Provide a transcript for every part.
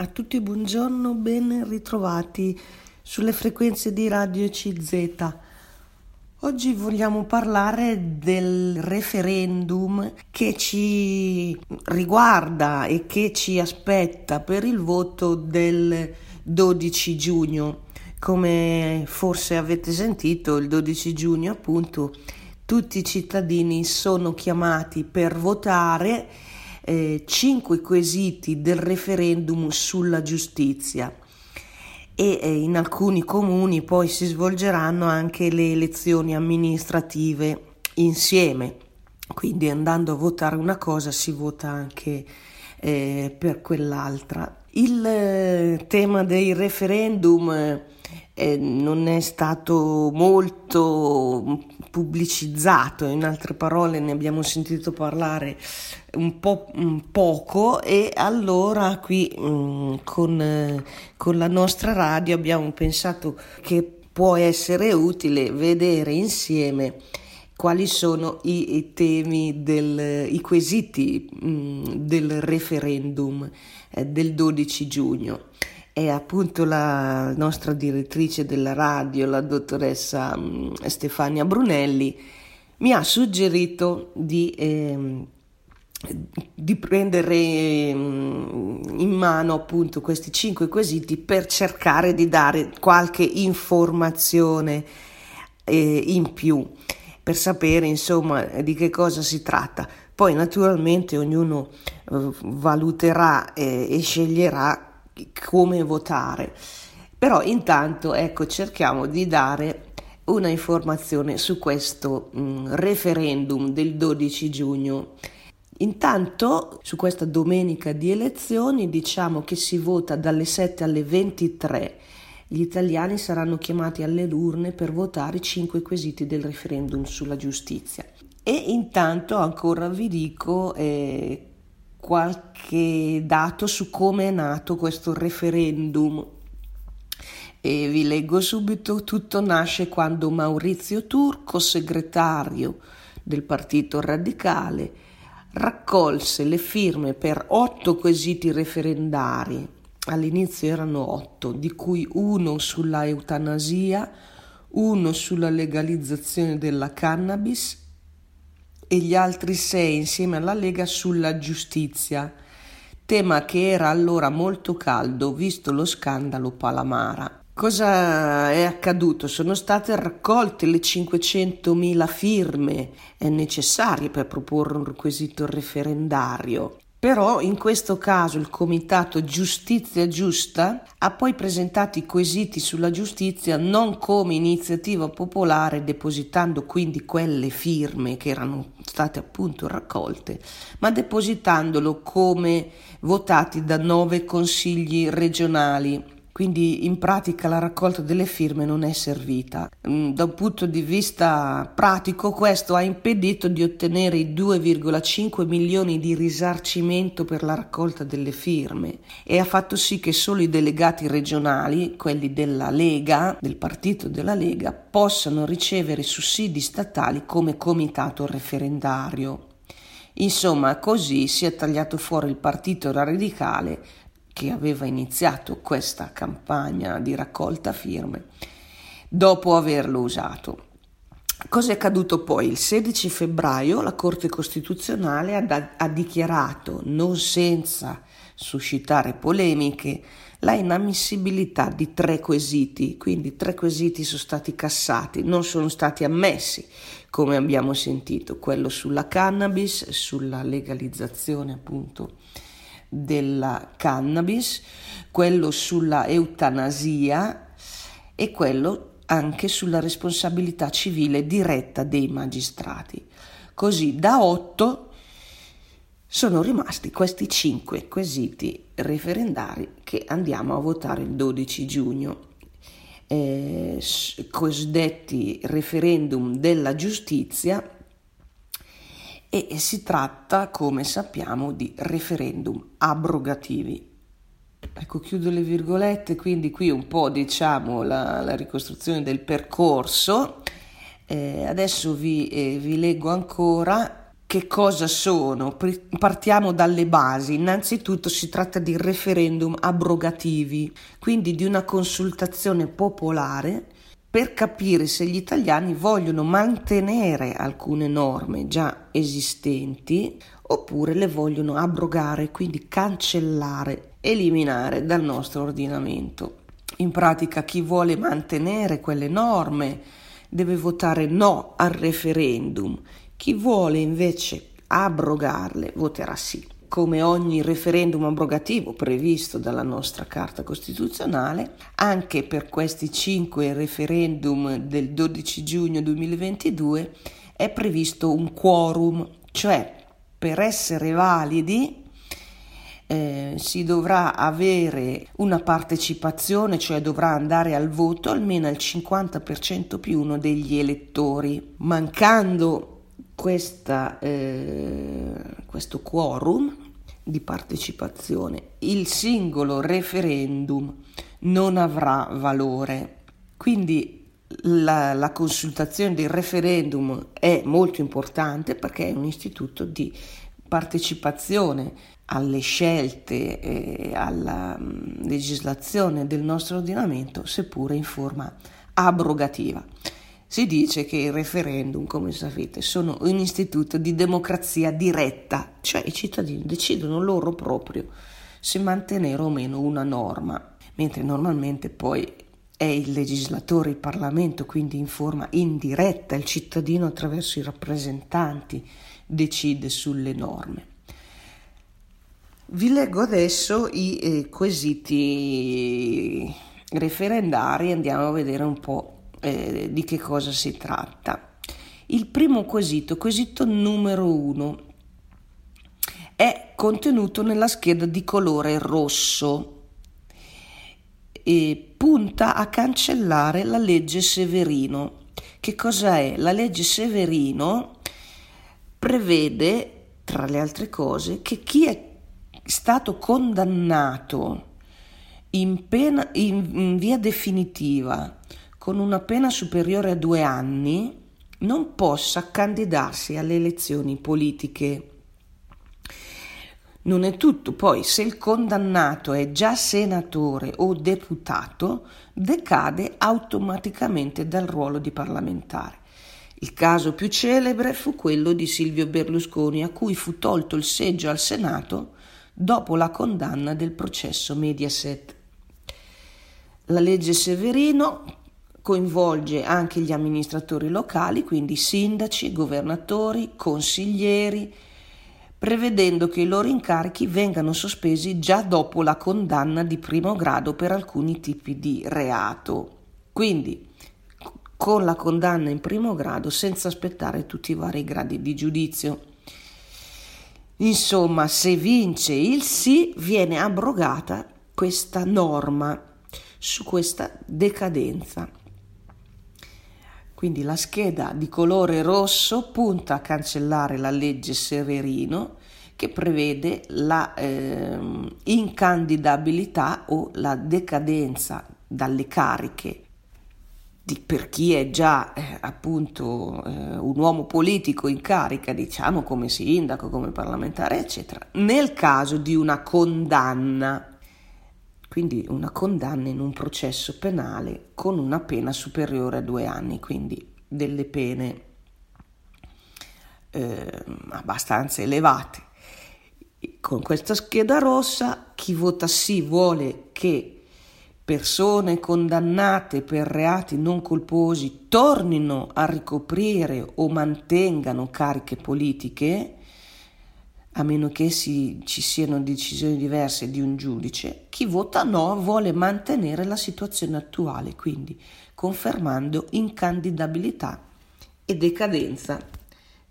A tutti buongiorno, ben ritrovati sulle frequenze di Radio CZ. Oggi vogliamo parlare del referendum che ci riguarda e che ci aspetta per il voto del 12 giugno. Come forse avete sentito, il 12 giugno appunto tutti i cittadini sono chiamati per votare eh, cinque quesiti del referendum sulla giustizia e eh, in alcuni comuni poi si svolgeranno anche le elezioni amministrative insieme, quindi andando a votare una cosa si vota anche eh, per quell'altra. Il eh, tema dei referendum eh, non è stato molto pubblicizzato, in altre parole ne abbiamo sentito parlare un po' un poco e allora qui mh, mm, con, con la nostra radio abbiamo pensato che può essere utile vedere insieme quali sono i, i temi, del, i quesiti mh, mm, del referendum eh, del 12 giugno è appunto la nostra direttrice della radio, la dottoressa mm, Stefania Brunelli, mi ha suggerito di, eh, di prendere mm, in mano appunto questi cinque quesiti per cercare di dare qualche informazione eh, in più per sapere insomma di che cosa si tratta. Poi naturalmente ognuno eh, valuterà eh, e sceglierà come votare. Però intanto ecco cerchiamo di dare una informazione su questo mh, mm, referendum del 12 giugno. Intanto su questa domenica di elezioni diciamo che si vota dalle 7 alle 23. Gli italiani saranno chiamati alle urne per votare i cinque quesiti del referendum sulla giustizia. E intanto ancora vi dico eh, qualche dato su come è nato questo referendum. E vi leggo subito, tutto nasce quando Maurizio Turco, segretario del Partito Radicale, raccolse le firme per otto quesiti referendari, all'inizio erano otto, di cui uno sulla eutanasia, uno sulla legalizzazione della cannabis e gli altri sei insieme alla Lega sulla giustizia, tema che era allora molto caldo visto lo scandalo Palamara. Cosa è accaduto? Sono state raccolte le 500.000 firme necessarie per proporre un quesito referendario però in questo caso il Comitato Giustizia Giusta ha poi presentato i quesiti sulla giustizia non come iniziativa popolare, depositando quindi quelle firme che erano state appunto raccolte, ma depositandolo come votati da nove consigli regionali quindi in pratica la raccolta delle firme non è servita. Mm, da un punto di vista pratico questo ha impedito di ottenere i 2,5 milioni di risarcimento per la raccolta delle firme e ha fatto sì che solo i delegati regionali, quelli della Lega, del partito della Lega, possano ricevere sussidi statali come comitato referendario. Insomma, così si è tagliato fuori il partito radicale che aveva iniziato questa campagna di raccolta firme dopo averlo usato. Cosa è accaduto poi? Il 16 febbraio la Corte Costituzionale ha, ha dichiarato, non senza suscitare polemiche, la inammissibilità di tre quesiti, quindi tre quesiti sono stati cassati, non sono stati ammessi, come abbiamo sentito, quello sulla cannabis, sulla legalizzazione appunto della cannabis, quello sulla eutanasia e quello anche sulla responsabilità civile diretta dei magistrati. Così da otto sono rimasti questi cinque quesiti referendari che andiamo a votare il 12 giugno. Eh, cosiddetti referendum della giustizia e si tratta, come sappiamo, di referendum abrogativi. Ecco, chiudo le virgolette, quindi qui un po' diciamo la, la ricostruzione del percorso. Eh, adesso vi, eh, vi leggo ancora che cosa sono? Partiamo dalle basi. Innanzitutto si tratta di referendum abrogativi, quindi di una consultazione popolare per capire se gli italiani vogliono mantenere alcune norme già esistenti oppure le vogliono abrogare, quindi cancellare, eliminare dal nostro ordinamento. In pratica chi vuole mantenere quelle norme deve votare no al referendum, chi vuole invece abrogarle voterà sì. Come ogni referendum abrogativo previsto dalla nostra Carta Costituzionale, anche per questi cinque referendum del 12 giugno 2022 è previsto un quorum, cioè per essere validi eh, si dovrà avere una partecipazione, cioè dovrà andare al voto almeno il 50% più uno degli elettori. Mancando questa, eh, questo quorum di partecipazione, il singolo referendum non avrà valore. Quindi la, la, consultazione del referendum è molto importante perché è un istituto di partecipazione alle scelte e alla mm, legislazione del nostro ordinamento, seppure in forma abrogativa. Si dice che i referendum, come sapete, sono un istituto di democrazia diretta, cioè i cittadini decidono loro proprio se mantenere o meno una norma, mentre normalmente poi è il legislatore, il Parlamento, quindi in forma indiretta, il cittadino attraverso i rappresentanti decide sulle norme. Vi leggo adesso i eh, quesiti referendari e andiamo a vedere un po' eh, di che cosa si tratta. Il primo quesito, quesito numero uno, è contenuto nella scheda di colore rosso e punta a cancellare la legge Severino. Che cosa è? La legge Severino prevede, tra le altre cose, che chi è stato condannato in, pena, in, in via definitiva con una pena superiore a due anni non possa candidarsi alle elezioni politiche. Non è tutto, poi se il condannato è già senatore o deputato, decade automaticamente dal ruolo di parlamentare. Il caso più celebre fu quello di Silvio Berlusconi, a cui fu tolto il seggio al Senato dopo la condanna del processo Mediaset. La legge Severino coinvolge anche gli amministratori locali, quindi sindaci, governatori, consiglieri, prevedendo che i loro incarichi vengano sospesi già dopo la condanna di primo grado per alcuni tipi di reato. Quindi con la condanna in primo grado senza aspettare tutti i vari gradi di giudizio. Insomma, se vince il sì, viene abrogata questa norma su questa decadenza. Quindi la scheda di colore rosso punta a cancellare la legge Severino che prevede la eh, incandidabilità o la decadenza dalle cariche di, per chi è già eh, appunto eh, un uomo politico in carica, diciamo come sindaco, come parlamentare, eccetera, nel caso di una condanna, quindi una condanna in un processo penale con una pena superiore a due anni, quindi delle pene eh, abbastanza elevate. Con questa scheda rossa chi vota sì vuole che persone condannate per reati non colposi tornino a ricoprire o mantengano cariche politiche, a meno che si, ci siano decisioni diverse di un giudice, chi vota no vuole mantenere la situazione attuale, quindi confermando incandidabilità e decadenza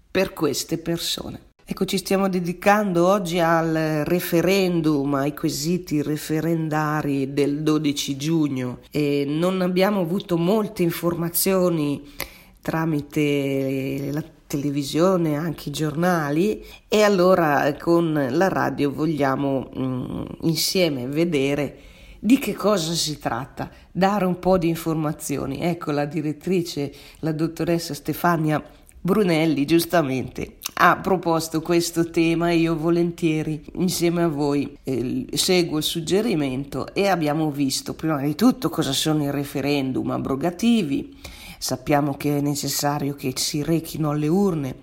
per queste persone. Ecco, ci stiamo dedicando oggi al referendum, ai quesiti referendari del 12 giugno e non abbiamo avuto molte informazioni tramite la televisione, anche i giornali e allora con la radio vogliamo mh, mm, insieme vedere di che cosa si tratta, dare un po' di informazioni. Ecco, la direttrice, la dottoressa Stefania Brunelli giustamente ha proposto questo tema e io volentieri insieme a voi eh, seguo il suggerimento e abbiamo visto prima di tutto cosa sono i referendum abrogativi, sappiamo che è necessario che si rechino alle urne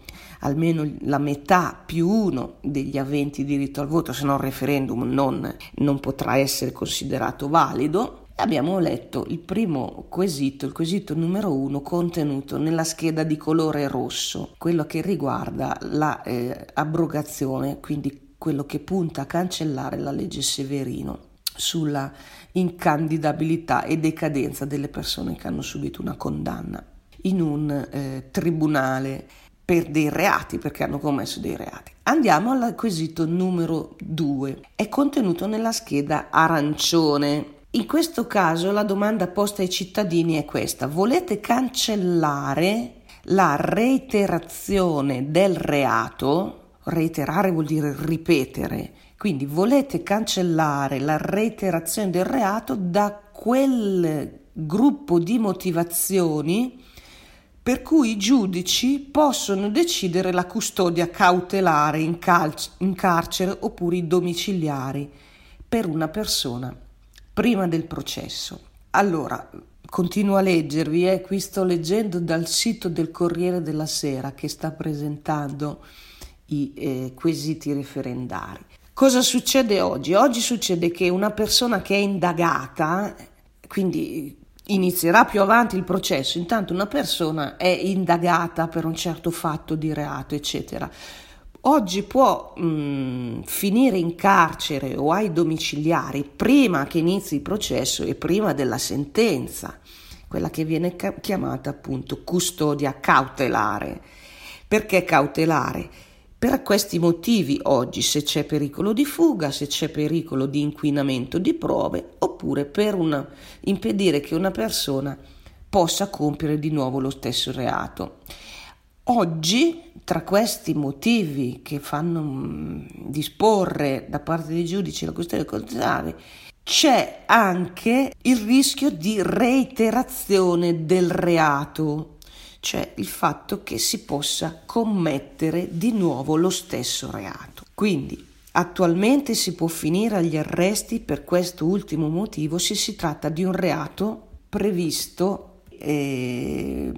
almeno la metà più uno degli aventi diritto al voto, se no il referendum non, non potrà essere considerato valido. Abbiamo letto il primo quesito, il quesito numero uno, contenuto nella scheda di colore rosso, quello che riguarda l'abrogazione, la, eh, quindi quello che punta a cancellare la legge Severino sulla incandidabilità e decadenza delle persone che hanno subito una condanna in un eh, tribunale per dei reati, perché hanno commesso dei reati. Andiamo al quesito numero due. È contenuto nella scheda arancione. In questo caso la domanda posta ai cittadini è questa. Volete cancellare la reiterazione del reato? Reiterare vuol dire ripetere. Quindi volete cancellare la reiterazione del reato da quel gruppo di motivazioni per cui i giudici possono decidere la custodia cautelare in, cal- in carcere oppure i domiciliari per una persona prima del processo. Allora, continuo a leggervi, eh, qui sto leggendo dal sito del Corriere della Sera che sta presentando i eh, quesiti referendari. Cosa succede oggi? Oggi succede che una persona che è indagata, quindi inizierà più avanti il processo, intanto una persona è indagata per un certo fatto di reato, eccetera. Oggi può mh, mm, finire in carcere o ai domiciliari prima che inizi il processo e prima della sentenza, quella che viene ca- chiamata appunto custodia cautelare. Perché cautelare? Per questi motivi oggi se c'è pericolo di fuga, se c'è pericolo di inquinamento di prove oppure per una, impedire che una persona possa compiere di nuovo lo stesso reato. Oggi, tra questi motivi che fanno mm, disporre da parte dei giudici la questione contraria, c'è anche il rischio di reiterazione del reato cioè il fatto che si possa commettere di nuovo lo stesso reato. Quindi attualmente si può finire agli arresti per questo ultimo motivo se si tratta di un reato previsto e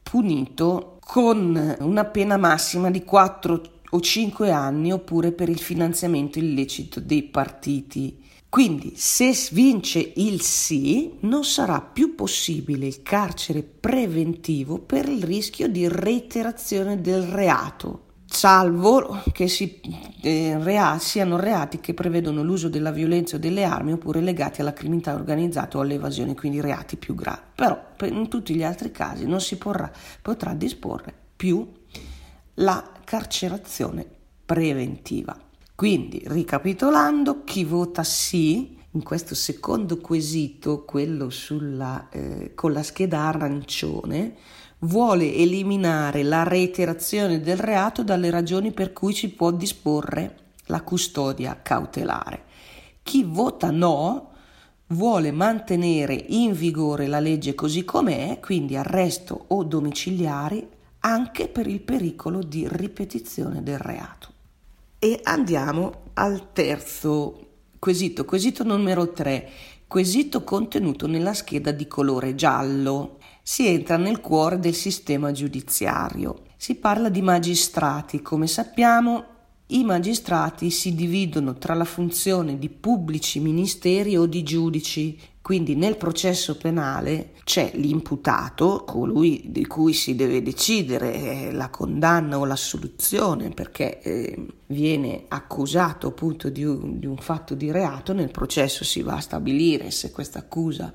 punito con una pena massima di 4 o 5 anni oppure per il finanziamento illecito dei partiti quindi se vince il sì non sarà più possibile il carcere preventivo per il rischio di reiterazione del reato, salvo che si, eh, rea, siano reati che prevedono l'uso della violenza o delle armi oppure legati alla criminalità organizzata o all'evasione, quindi reati più gravi. Però in tutti gli altri casi non si porrà, potrà disporre più la carcerazione preventiva. Quindi, ricapitolando, chi vota sì in questo secondo quesito, quello sulla, eh, con la scheda arancione, vuole eliminare la reiterazione del reato dalle ragioni per cui ci può disporre la custodia cautelare. Chi vota no vuole mantenere in vigore la legge così com'è, quindi arresto o domiciliari, anche per il pericolo di ripetizione del reato. E andiamo al terzo quesito, quesito numero 3, quesito contenuto nella scheda di colore giallo. Si entra nel cuore del sistema giudiziario. Si parla di magistrati, come sappiamo i magistrati si dividono tra la funzione di pubblici ministeri o di giudici quindi nel processo penale c'è l'imputato, colui di cui si deve decidere eh, la condanna o l'assoluzione perché eh, viene accusato appunto di un, di un fatto di reato, nel processo si va a stabilire se questa accusa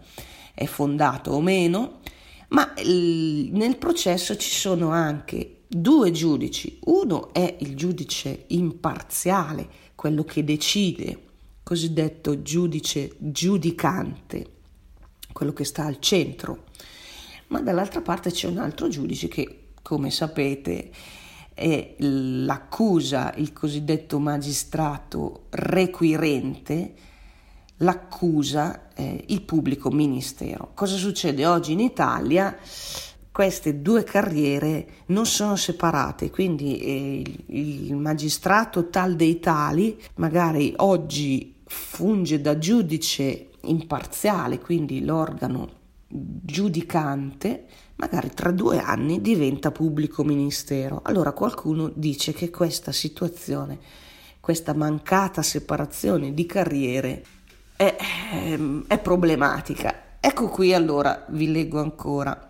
è fondata o meno, ma nel processo ci sono anche due giudici, uno è il giudice imparziale, quello che decide cosiddetto giudice giudicante, quello che sta al centro, ma dall'altra parte c'è un altro giudice che, come sapete, è l'accusa, il cosiddetto magistrato requirente, l'accusa eh, il pubblico ministero. Cosa succede oggi in Italia? queste due carriere non sono separate, quindi eh, il, magistrato tal dei tali magari oggi funge da giudice imparziale, quindi l'organo giudicante, magari tra due anni diventa pubblico ministero. Allora qualcuno dice che questa situazione, questa mancata separazione di carriere è, ehm, è problematica. Ecco qui allora vi leggo ancora.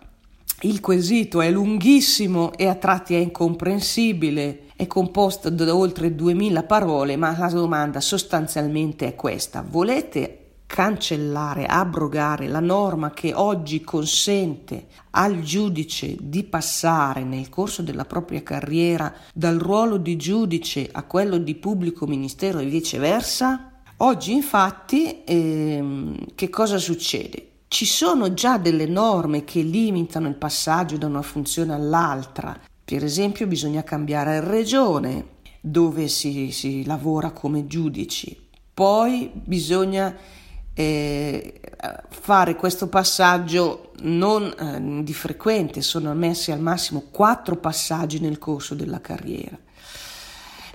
Il quesito è lunghissimo e a tratti è incomprensibile, è composto da oltre 2000 parole, ma la domanda sostanzialmente è questa. Volete cancellare, abrogare la norma che oggi consente al giudice di passare nel corso della propria carriera dal ruolo di giudice a quello di pubblico ministero e viceversa? Oggi infatti ehm, che cosa succede? Ci sono già delle norme che limitano il passaggio da una funzione all'altra. Per esempio bisogna cambiare regione dove si, si lavora come giudici. Poi bisogna eh, fare questo passaggio non eh, di frequente, sono ammessi al massimo quattro passaggi nel corso della carriera.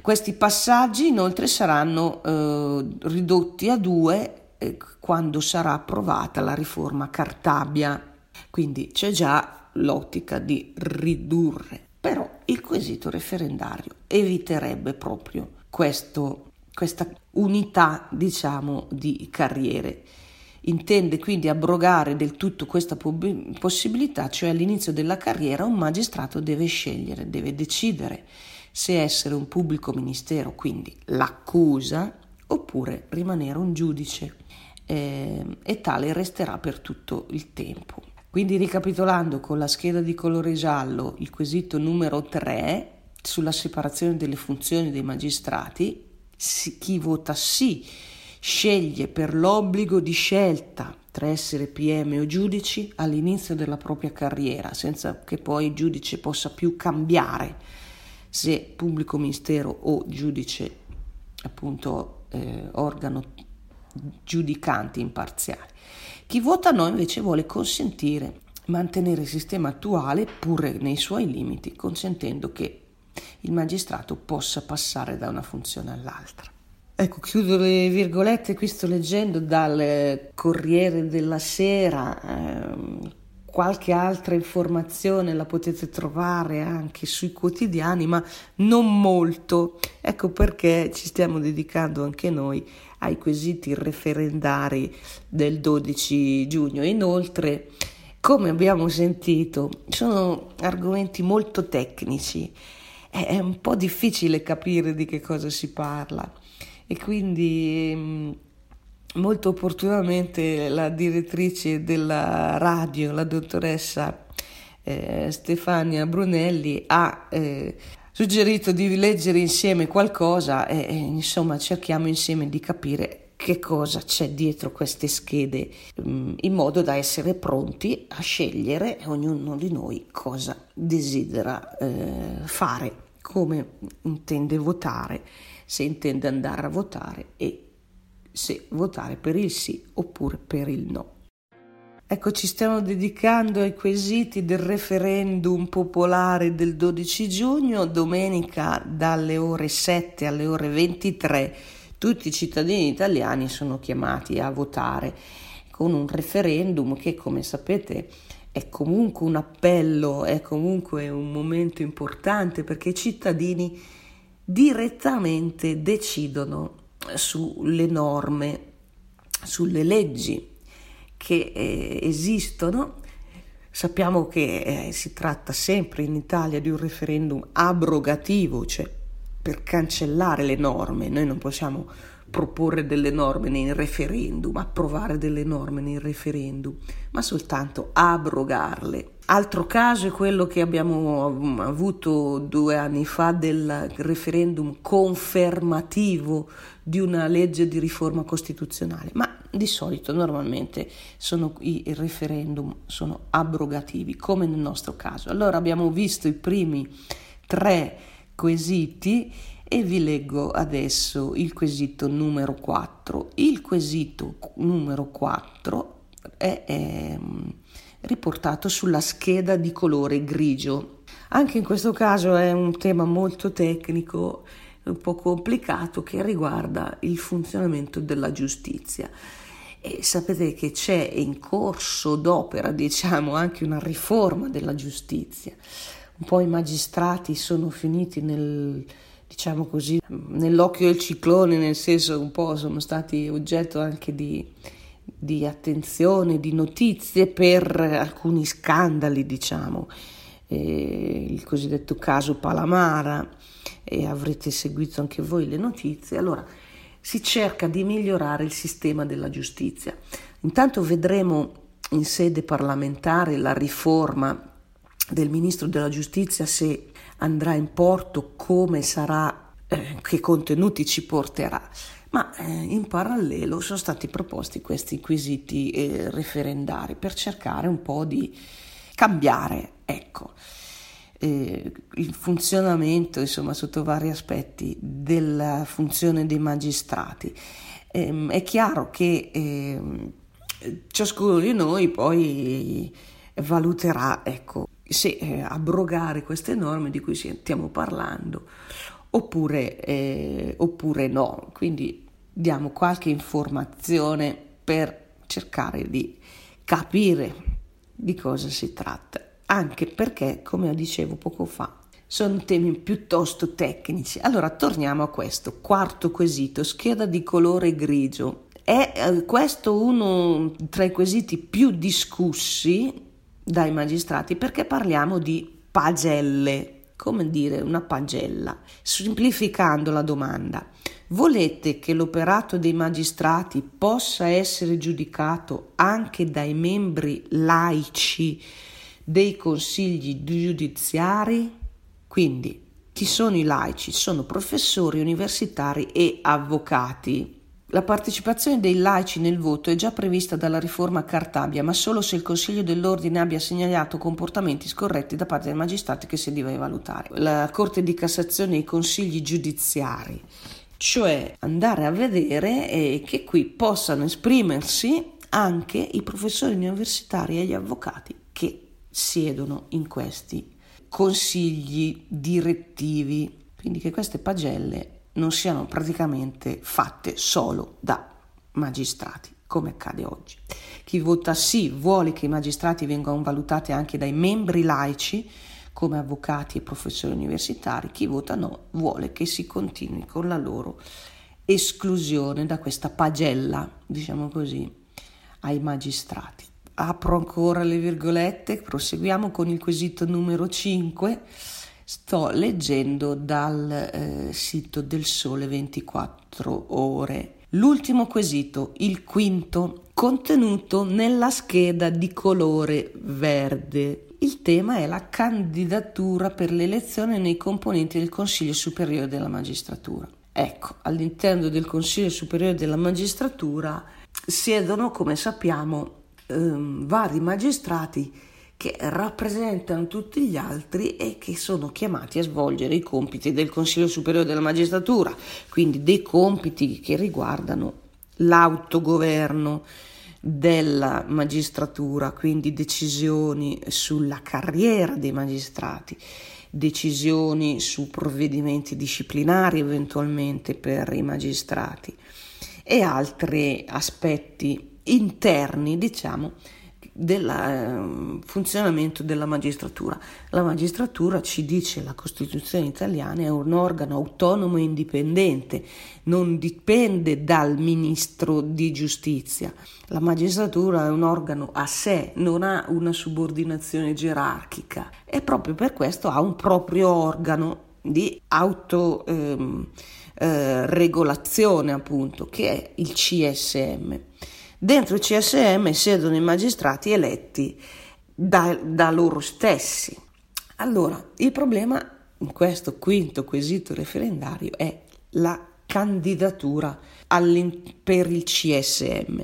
Questi passaggi inoltre saranno eh, ridotti a due quando sarà approvata la riforma Cartabia, quindi c'è già l'ottica di ridurre. Però il quesito referendario eviterebbe proprio questo questa unità, diciamo, di carriere. Intende quindi abrogare del tutto questa possibilità, cioè all'inizio della carriera un magistrato deve scegliere, deve decidere se essere un pubblico ministero, quindi l'accusa, oppure rimanere un giudice eh, e tale resterà per tutto il tempo. Quindi ricapitolando con la scheda di colore giallo il quesito numero 3 sulla separazione delle funzioni dei magistrati, chi vota sì sceglie per l'obbligo di scelta tra essere PM o giudici all'inizio della propria carriera, senza che poi il giudice possa più cambiare se pubblico ministero o giudice, appunto eh, organo giudicante imparziale. Chi vota no invece vuole consentire mantenere il sistema attuale pure nei suoi limiti, consentendo che il magistrato possa passare da una funzione all'altra. Ecco, chiudo le virgolette, qui sto leggendo dal Corriere della Sera, ehm, qualche altra informazione la potete trovare anche sui quotidiani, ma non molto. Ecco perché ci stiamo dedicando anche noi ai quesiti referendari del 12 giugno. Inoltre, come abbiamo sentito, sono argomenti molto tecnici è un po' difficile capire di che cosa si parla e quindi mm, molto opportunamente la direttrice della radio, la dottoressa eh, Stefania Brunelli, ha eh, suggerito di leggere insieme qualcosa e, e insomma cerchiamo insieme di capire che cosa c'è dietro queste schede mm, in modo da essere pronti a scegliere ognuno di noi cosa desidera eh, fare come intende votare, se intende andare a votare e se votare per il sì oppure per il no. Ecco, ci stiamo dedicando ai quesiti del referendum popolare del 12 giugno, domenica dalle ore 7 alle ore 23 tutti i cittadini italiani sono chiamati a votare con un referendum che, come sapete, è comunque un appello, è comunque un momento importante perché i cittadini direttamente decidono sulle norme, sulle leggi che eh, esistono. Sappiamo che eh, si tratta sempre in Italia di un referendum abrogativo, cioè per cancellare le norme. Noi non possiamo proporre delle norme nei referendum, approvare delle norme nei referendum, ma soltanto abrogarle. Altro caso è quello che abbiamo avuto due anni fa del referendum confermativo di una legge di riforma costituzionale, ma di solito normalmente sono, i referendum sono abrogativi, come nel nostro caso. Allora abbiamo visto i primi tre quesiti e vi leggo adesso il quesito numero 4. Il quesito numero 4 è, è, riportato sulla scheda di colore grigio. Anche in questo caso è un tema molto tecnico, un po' complicato, che riguarda il funzionamento della giustizia. E sapete che c'è in corso d'opera, diciamo, anche una riforma della giustizia. Un po' i magistrati sono finiti nel, diciamo così, nell'occhio del ciclone, nel senso un po' sono stati oggetto anche di, di attenzione, di notizie per alcuni scandali, diciamo, eh, il cosiddetto caso Palamara, e avrete seguito anche voi le notizie. Allora, si cerca di migliorare il sistema della giustizia. Intanto vedremo in sede parlamentare la riforma del ministro della giustizia se andrà in porto, come sarà, eh, che contenuti ci porterà. Ma eh, in parallelo sono stati proposti questi quesiti eh, referendari per cercare un po' di cambiare, ecco, eh, il funzionamento, insomma, sotto vari aspetti della funzione dei magistrati. Ehm, è chiaro che ehm, ciascuno di noi poi valuterà, ecco, se abrogare queste norme di cui stiamo parlando oppure, oppure no. Quindi diamo qualche informazione per cercare di capire di cosa si tratta, anche perché, come dicevo poco fa, sono temi piuttosto tecnici. Allora torniamo a questo quarto quesito, scheda di colore grigio. È eh, questo uno tra i quesiti più discussi dai magistrati perché parliamo di pagelle, come dire una pagella. Semplificando la domanda, volete che l'operato dei magistrati possa essere giudicato anche dai membri laici dei consigli giudiziari? Quindi, chi sono i laici? Sono professori universitari e avvocati. La partecipazione dei laici nel voto è già prevista dalla riforma Cartabia, ma solo se il Consiglio dell'Ordine abbia segnalato comportamenti scorretti da parte dei magistrati che si deve valutare. La Corte di Cassazione e i consigli giudiziari, cioè andare a vedere eh, che qui possano esprimersi anche i professori universitari e gli avvocati che siedono in questi consigli direttivi. Quindi che queste pagelle non siano praticamente fatte solo da magistrati, come accade oggi. Chi vota sì vuole che i magistrati vengano valutati anche dai membri laici, come avvocati e professori universitari, chi vota no vuole che si continui con la loro esclusione da questa pagella, diciamo così, ai magistrati. Apro ancora le virgolette, proseguiamo con il quesito numero 5 Sto leggendo dal eh, sito del Sole 24 ore. L'ultimo quesito, il quinto, contenuto nella scheda di colore verde. Il tema è la candidatura per l'elezione nei componenti del Consiglio Superiore della Magistratura. Ecco, all'interno del Consiglio Superiore della Magistratura siedono, come sappiamo, ehm, vari magistrati che rappresentano tutti gli altri e che sono chiamati a svolgere i compiti del Consiglio Superiore della Magistratura, quindi dei compiti che riguardano l'autogoverno della magistratura, quindi decisioni sulla carriera dei magistrati, decisioni su provvedimenti disciplinari eventualmente per i magistrati e altri aspetti interni, diciamo, del eh, funzionamento della magistratura. La magistratura, ci dice la Costituzione italiana, è un organo autonomo e indipendente, non dipende dal ministro di giustizia. La magistratura è un organo a sé, non ha una subordinazione gerarchica e proprio per questo ha un proprio organo di autoregolazione, ehm, eh, appunto, che è il CSM. Dentro il CSM siedono i magistrati eletti da, da loro stessi. Allora, il problema in questo quinto quesito referendario è la candidatura per il CSM.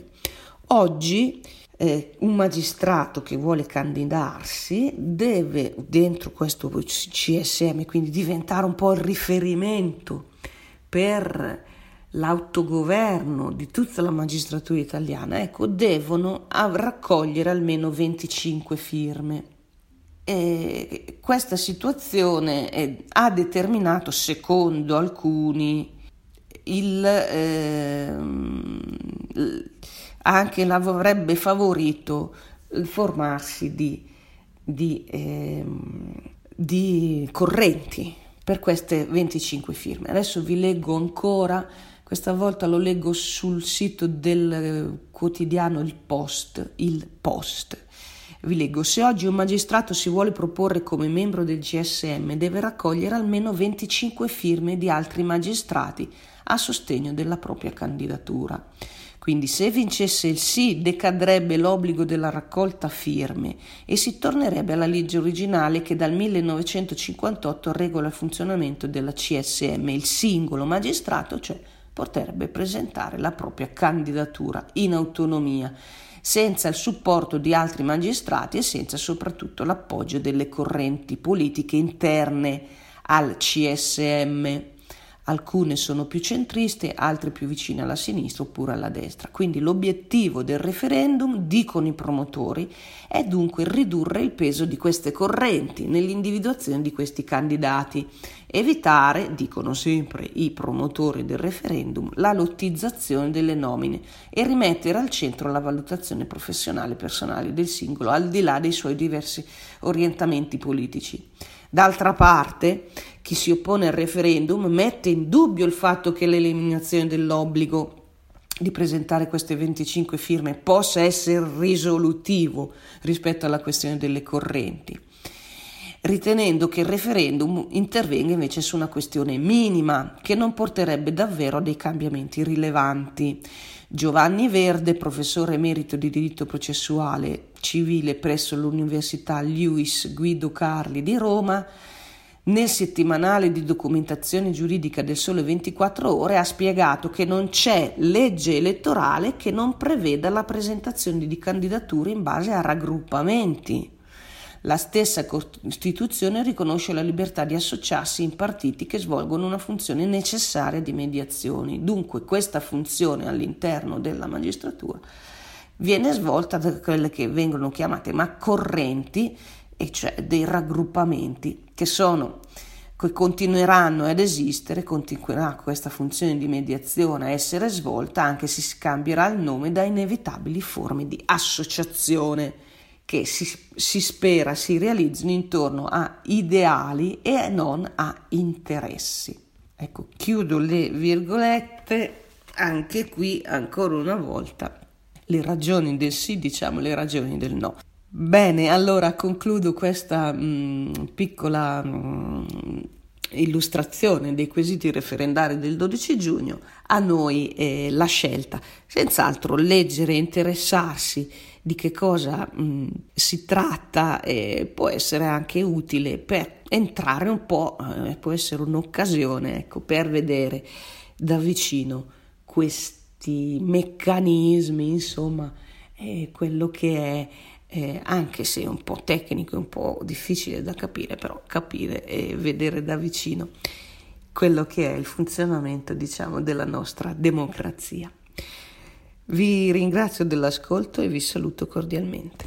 Oggi eh, un magistrato che vuole candidarsi deve dentro questo CSM quindi diventare un po' il riferimento per l'autogoverno di tutta la magistratura italiana, ecco, devono raccogliere almeno 25 firme. E questa situazione è, ha determinato, secondo alcuni, il, eh, anche l'avrebbe favorito il formarsi di, di, eh, di correnti per queste 25 firme. Adesso vi leggo ancora, questa volta lo leggo sul sito del quotidiano Il Post, il Post. Vi leggo, se oggi un magistrato si vuole proporre come membro del GSM deve raccogliere almeno 25 firme di altri magistrati a sostegno della propria candidatura. Quindi se vincesse il sì decadrebbe l'obbligo della raccolta firme e si tornerebbe alla legge originale che dal 1958 regola il funzionamento della CSM. Il singolo magistrato, cioè, potrebbe presentare la propria candidatura in autonomia senza il supporto di altri magistrati e senza soprattutto l'appoggio delle correnti politiche interne al CSM. Alcune sono più centriste, altre più vicine alla sinistra oppure alla destra. Quindi l'obiettivo del referendum, dicono i promotori, è dunque ridurre il peso di queste correnti nell'individuazione di questi candidati, evitare, dicono sempre i promotori del referendum, la lottizzazione delle nomine e rimettere al centro la valutazione professionale e personale del singolo, al di là dei suoi diversi orientamenti politici. D'altra parte, chi si oppone al referendum mette in dubbio il fatto che l'eliminazione dell'obbligo di presentare queste 25 firme possa essere risolutivo rispetto alla questione delle correnti, ritenendo che il referendum intervenga invece su una questione minima che non porterebbe davvero a dei cambiamenti rilevanti. Giovanni Verde, professore emerito di diritto processuale civile presso l'Università Lewis Guido Carli di Roma, nel settimanale di documentazione giuridica del Sole 24 Ore ha spiegato che non c'è legge elettorale che non preveda la presentazione di candidature in base a raggruppamenti. La stessa Costituzione riconosce la libertà di associarsi in partiti che svolgono una funzione necessaria di mediazione. Dunque questa funzione all'interno della magistratura viene svolta da quelle che vengono chiamate ma correnti, e cioè dei raggruppamenti che sono che continueranno ad esistere, continuerà questa funzione di mediazione a essere svolta anche se si cambierà il nome da inevitabili forme di associazione che si, si spera si realizzino intorno a ideali e non a interessi. Ecco, chiudo le virgolette, anche qui ancora una volta le ragioni del sì, diciamo le ragioni del no. Bene, allora concludo questa mh, mm, piccola mh, mm, illustrazione dei quesiti referendari del 12 giugno. A noi eh, la scelta, senz'altro leggere interessarsi di che cosa mh, mm, si tratta eh, può essere anche utile per entrare un po', eh, può essere un'occasione ecco, per vedere da vicino questi meccanismi, insomma, eh, quello che è, eh, anche se un po' tecnico un po' difficile da capire, però capire e vedere da vicino quello che è il funzionamento, diciamo, della nostra democrazia. Vi ringrazio dell'ascolto e vi saluto cordialmente.